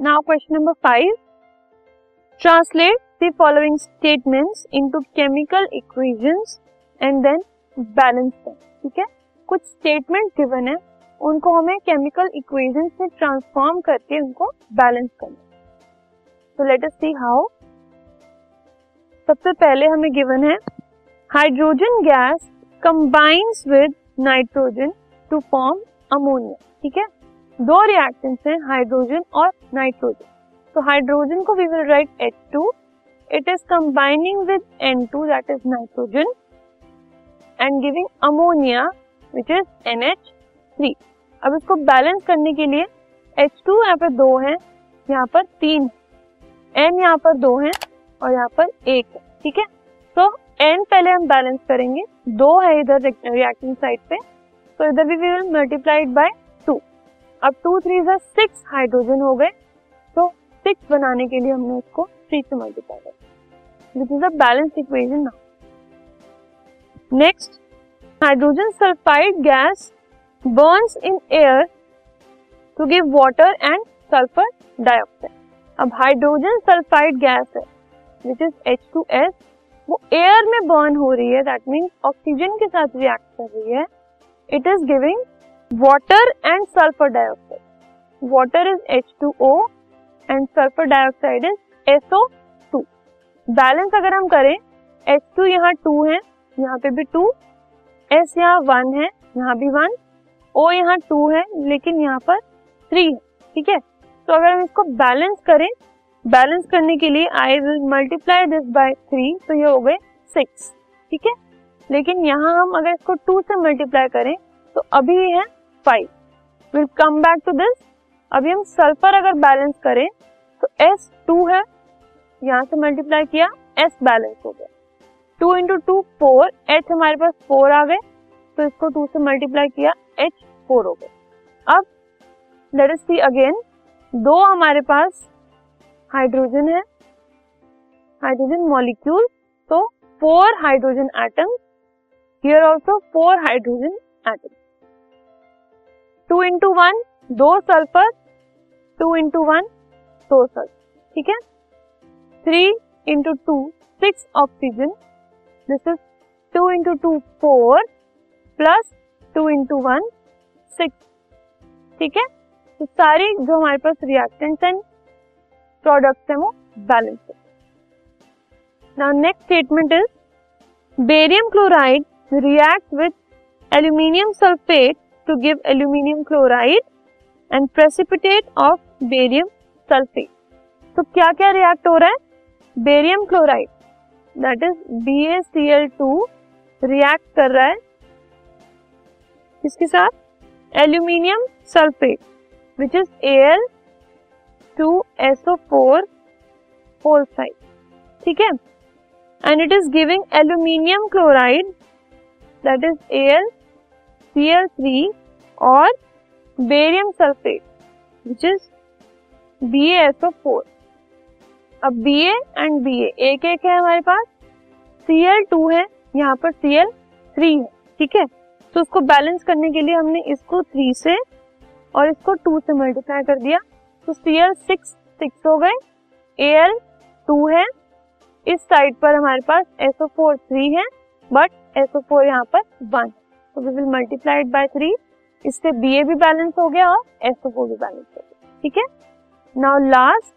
Now question number five translate the following statements into chemical equations and then balance them ठीक है? कुछ statement given है, उनको हमें केमिकल इक्वेशन में ट्रांसफॉर्म करके उनको बैलेंस करना तो लेट अस सी हाउ सबसे पहले हमें गिवन है hydrogen gas combines with nitrogen to form ammonia ठीक है? दो रिएक्टेंट्स हैं हाइड्रोजन और नाइट्रोजन तो हाइड्रोजन को we will write H2 it is combining with N2 that is nitrogen and giving ammonia which is NH3 अब इसको बैलेंस करने के लिए एच टू यहाँ पर दो है, यहाँ पर तीन एन यहाँ पर दो है और यहाँ पर एक है, ठीक है? तो एन पहले हम बैलेंस करेंगे. दो है इधर रिएक्टिंग साइड पे. तो इधर भी we will multiply by two अब टू थ्री सिक्स हाइड्रोजन हो गए। तो सिक्स बनाने के लिए हमने इसको थ्री से मल्टीप्लाई कर this is a balance equation now next hydrogen sulphide gas burns in air to give water and sulphur dioxide अब हाइड्रोजन सल्फाइड गैस है which is H two S वो एयर में बर्न हो रही है that means oxygen के साथ react कर रही है। It is giving water and sulphur dioxide water is H two O and sulphur dioxide is SO two balance अगर हम करें एच टू यहाँ टू है, यहाँ पे भी टू एस यहाँ वन है, यहाँ भी वन ओ यहाँ टू है, लेकिन यहाँ पर थ्री है, ठीक है? तो अगर हम इसको बैलेंस करें बैलेंस करने के लिए I will multiply this by three तो ये हो गए सिक्स ठीक है? लेकिन यहाँ हम अगर इसको टू से मल्टीप्लाई करें तो अभी है five will come back to this अभी हम सल्फ़र अगर बैलेंस करें तो एस टू है। यहाँ से मल्टीप्लाई किया एस बैलेंस हो गया। Two into two four H हमारे पास फोर आ गए। तो इसको टू से मल्टीप्लाई किया एच फोर हो गए अब लेट अस सी अगेन दो हमारे पास हाइड्रोजन है। हाइड्रोजन मॉलिक्यूल तो four hydrogen atom here also four hydrogen atom two into one, दो सल्फ़र, टू इंटू वन, दो सल्फ़र, ठीक है? Three into two, six oxygen this is two into two four plus two into one six ठीक है? तो सारी जो हमारे पास रिएक्टेंट्स एंड प्रोडक्ट्स हैं वो बैलेंस है। Now next statement is barium chloride react with aluminium sulphate to give aluminium chloride and precipitate of barium sulphate तो क्या क्या रिएक्ट हो रहा है? Barium chloride that is B A C L two react कर रहा है किसके साथ? Aluminium sulphate which is A L two SO four whole side ठीक है? And it is giving aluminium chloride that is A L C L three और barium sulphate which is B SO four अब B and B एक एक है हमारे पास? सी L two है, यहाँ पर सी एल थ्री है, ठीक है? तो उसको बैलेंस करने के लिए हमने इसको थ्री से और इसको टू से मल्टीप्लाई कर दिया। तो सी एल सिक्स सिक्स हो गए ए एल टू है, इस साइड पर हमारे पास एसओ फोर थ्री है बट एसओ फोर यहाँ पर वन तो we will multiplied by three इससे बी ए भी बैलेंस हो गया और एसओ फोर भी बैलेंस हो गया। ठीक है? Now last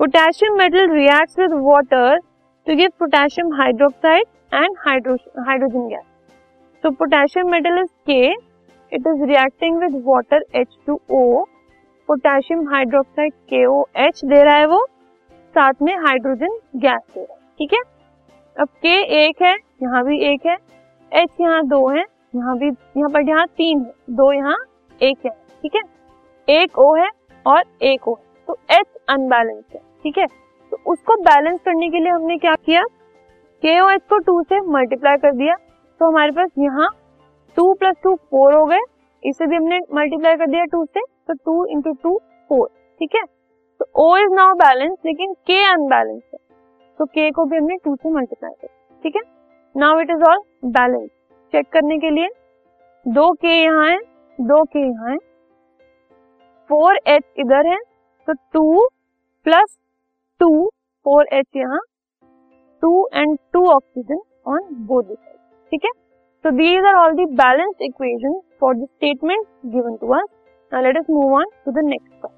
potassium metal reacts with water to give potassium hydroxide and hydrogen gas तो potassium metal is K it is reacting with water H2O potassium hydroxide K O H दे रहा है वो, साथ में हाइड्रोजन गैस दे रहा है। ठीक है? अब के एक है, यहाँ भी एक है एच यहाँ दो है यहाँ भी, यहाँ पर यहाँ तीन है। दो यहाँ, एक है ठीक है? एक ओ है और एक ओ है। तो एच अनबैलेंस है, ठीक है? तो उसको बैलेंस करने के लिए हमने क्या किया? के ओ एच को टू से मल्टीप्लाई कर दिया। तो हमारे पास यहाँ टू प्लस टू फोर हो गए। इसे भी हमने मल्टीप्लाई कर दिया टू से। तो टू इंटू टू फोर ठीक है? तो ओ इज़ नाउ बैलेंस लेकिन के अनबैलेंस है। तो के को भी हमने टू से मल्टीप्लाई कर ठीक है? Now it is all balance check करने के लिए। दो के यहाँ है, दो के यहाँ है। फोर एच इधर है तो two plus two four H यहाँ। Two and two oxygen on both ठीक है? So these are all the balance equation for the statement given to us now let us move on to the next question